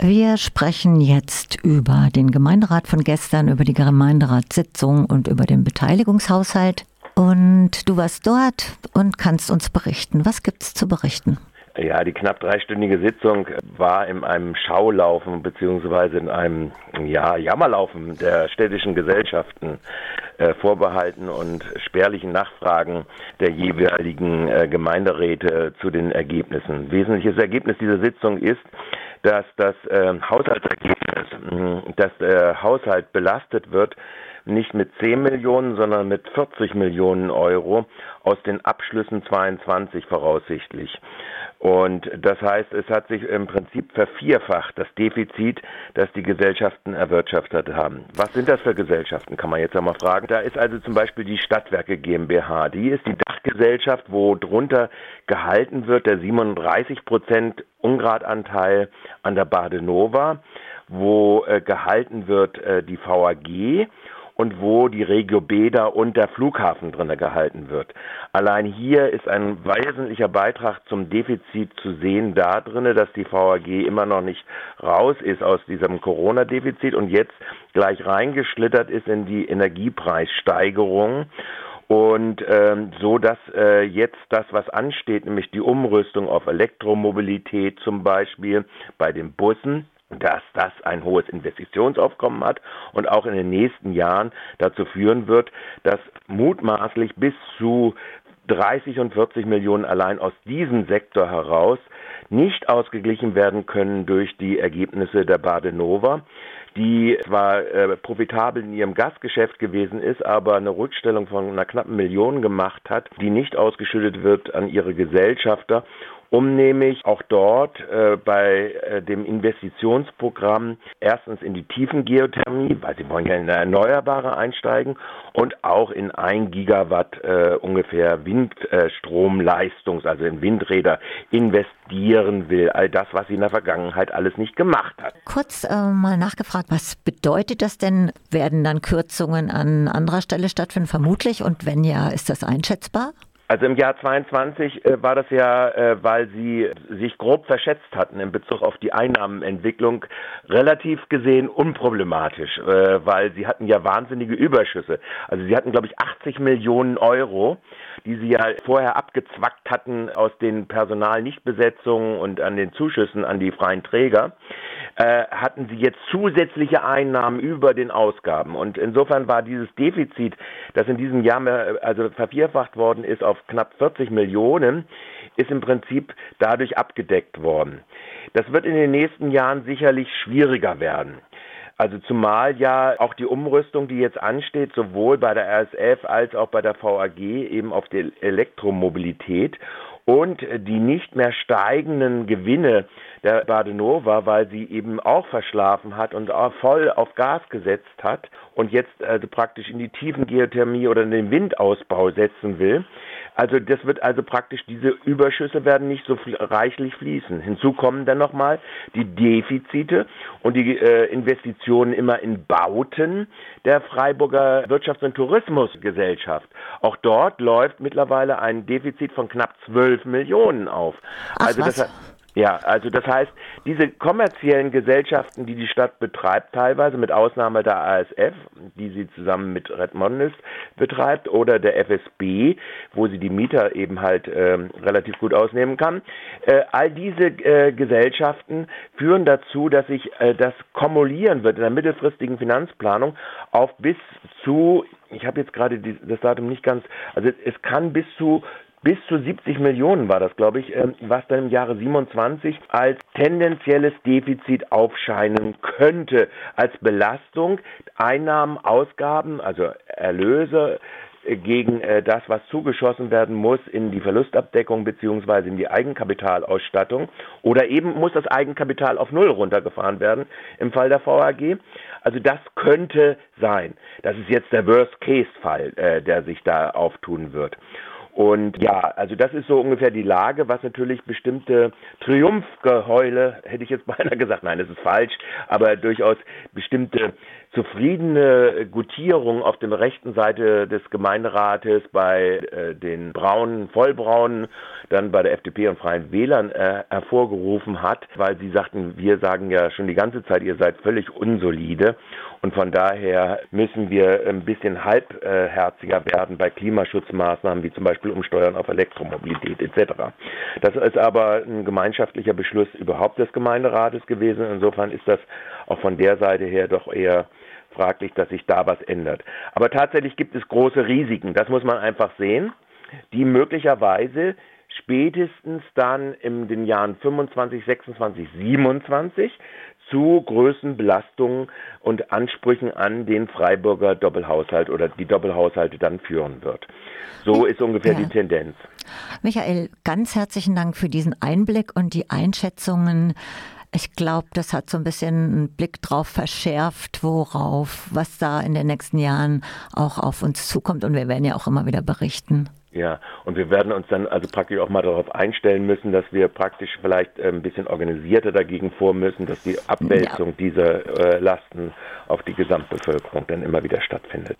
Wir sprechen jetzt über den Gemeinderat von gestern, über die Gemeinderatssitzung und über den Beteiligungshaushalt. Und du warst dort und kannst uns berichten. Was gibt es zu berichten? Ja, die knapp dreistündige Sitzung war in einem Schaulaufen beziehungsweise in einem ja, Jammerlaufen der städtischen Gesellschaften äh, vorbehalten und spärlichen Nachfragen der jeweiligen äh, Gemeinderäte zu den Ergebnissen. Wesentliches Ergebnis dieser Sitzung ist, dass das äh, Haushaltsergebnis, dass der Haushalt belastet wird nicht mit 10 Millionen, sondern mit 40 Millionen Euro aus den Abschlüssen 22 voraussichtlich. Und das heißt, es hat sich im Prinzip vervierfacht, das Defizit, das die Gesellschaften erwirtschaftet haben. Was sind das für Gesellschaften, kann man jetzt einmal fragen. Da ist also zum Beispiel die Stadtwerke GmbH. Die ist die Dachgesellschaft, wo drunter gehalten wird der 37 Prozent Ungradanteil an der Badenova, wo äh, gehalten wird äh, die VAG und wo die Regio Beda und der Flughafen drinne gehalten wird. Allein hier ist ein wesentlicher Beitrag zum Defizit zu sehen da drinne, dass die VAG immer noch nicht raus ist aus diesem Corona-Defizit und jetzt gleich reingeschlittert ist in die Energiepreissteigerung und ähm, so dass äh, jetzt das, was ansteht, nämlich die Umrüstung auf Elektromobilität zum Beispiel bei den Bussen, dass das ein hohes Investitionsaufkommen hat und auch in den nächsten Jahren dazu führen wird, dass mutmaßlich bis zu 30 und 40 Millionen allein aus diesem Sektor heraus nicht ausgeglichen werden können durch die Ergebnisse der Badenova, die zwar äh, profitabel in ihrem Gasgeschäft gewesen ist, aber eine Rückstellung von einer knappen Million gemacht hat, die nicht ausgeschüttet wird an ihre Gesellschafter um nämlich auch dort äh, bei äh, dem Investitionsprogramm erstens in die Tiefengeothermie, weil sie wollen ja in Erneuerbare einsteigen und auch in ein Gigawatt äh, ungefähr Windstromleistungs, also in Windräder investieren will. All das, was sie in der Vergangenheit alles nicht gemacht hat. Kurz äh, mal nachgefragt, was bedeutet das denn? Werden dann Kürzungen an anderer Stelle stattfinden? Vermutlich. Und wenn ja, ist das einschätzbar? Also im Jahr 22 äh, war das ja, äh, weil sie sich grob verschätzt hatten in Bezug auf die Einnahmenentwicklung, relativ gesehen unproblematisch, äh, weil sie hatten ja wahnsinnige Überschüsse. Also sie hatten, glaube ich, 80 Millionen Euro, die sie ja vorher abgezwackt hatten aus den Personalnichtbesetzungen und an den Zuschüssen an die freien Träger äh, hatten sie jetzt zusätzliche Einnahmen über den Ausgaben. Und insofern war dieses Defizit, das in diesem Jahr mehr, also vervierfacht worden ist auf knapp 40 Millionen, ist im Prinzip dadurch abgedeckt worden. Das wird in den nächsten Jahren sicherlich schwieriger werden. Also zumal ja auch die Umrüstung, die jetzt ansteht, sowohl bei der RSF als auch bei der VAG eben auf die Elektromobilität und die nicht mehr steigenden Gewinne der Badenova, weil sie eben auch verschlafen hat und auch voll auf Gas gesetzt hat und jetzt also praktisch in die Tiefengeothermie oder in den Windausbau setzen will. Also das wird also praktisch, diese Überschüsse werden nicht so reichlich fließen. Hinzu kommen dann nochmal die Defizite und die äh, Investitionen immer in Bauten der Freiburger Wirtschafts- und Tourismusgesellschaft. Auch dort läuft mittlerweile ein Defizit von knapp 12 Millionen auf. Ach, also das, ja, also das heißt, diese kommerziellen Gesellschaften, die die Stadt betreibt, teilweise mit Ausnahme der ASF, die sie zusammen mit Redmondes betreibt, oder der FSB, wo sie die Mieter eben halt äh, relativ gut ausnehmen kann, äh, all diese äh, Gesellschaften führen dazu, dass sich äh, das kumulieren wird in der mittelfristigen Finanzplanung auf bis zu ich habe jetzt gerade das Datum nicht ganz, also es kann bis zu bis zu 70 Millionen war das, glaube ich, ähm, was dann im Jahre 27 als tendenzielles Defizit aufscheinen könnte, als Belastung Einnahmen, Ausgaben, also Erlöse äh, gegen äh, das, was zugeschossen werden muss in die Verlustabdeckung beziehungsweise in die Eigenkapitalausstattung oder eben muss das Eigenkapital auf Null runtergefahren werden im Fall der VAG. Also das könnte sein. Das ist jetzt der Worst-Case-Fall, äh, der sich da auftun wird. Und ja, also das ist so ungefähr die Lage, was natürlich bestimmte Triumphgeheule, hätte ich jetzt beinahe gesagt, nein, das ist falsch, aber durchaus bestimmte zufriedene Gutierung auf der rechten Seite des Gemeinderates bei äh, den Braunen, Vollbraunen, dann bei der FDP und Freien Wählern äh, hervorgerufen hat, weil sie sagten, wir sagen ja schon die ganze Zeit, ihr seid völlig unsolide und von daher müssen wir ein bisschen halbherziger werden bei Klimaschutzmaßnahmen, wie zum Beispiel Umsteuern auf Elektromobilität etc. Das ist aber ein gemeinschaftlicher Beschluss überhaupt des Gemeinderates gewesen. Insofern ist das auch von der Seite her doch eher fraglich, dass sich da was ändert. Aber tatsächlich gibt es große Risiken, das muss man einfach sehen, die möglicherweise spätestens dann in den Jahren 25, 26, 27 zu größten Belastungen und Ansprüchen an den Freiburger Doppelhaushalt oder die Doppelhaushalte dann führen wird. So ist ungefähr ja. die Tendenz. Michael, ganz herzlichen Dank für diesen Einblick und die Einschätzungen. Ich glaube, das hat so ein bisschen einen Blick drauf verschärft, worauf, was da in den nächsten Jahren auch auf uns zukommt. Und wir werden ja auch immer wieder berichten. Ja, und wir werden uns dann also praktisch auch mal darauf einstellen müssen, dass wir praktisch vielleicht äh, ein bisschen organisierter dagegen vor müssen, dass die Abwälzung ja. dieser äh, Lasten auf die Gesamtbevölkerung dann immer wieder stattfindet.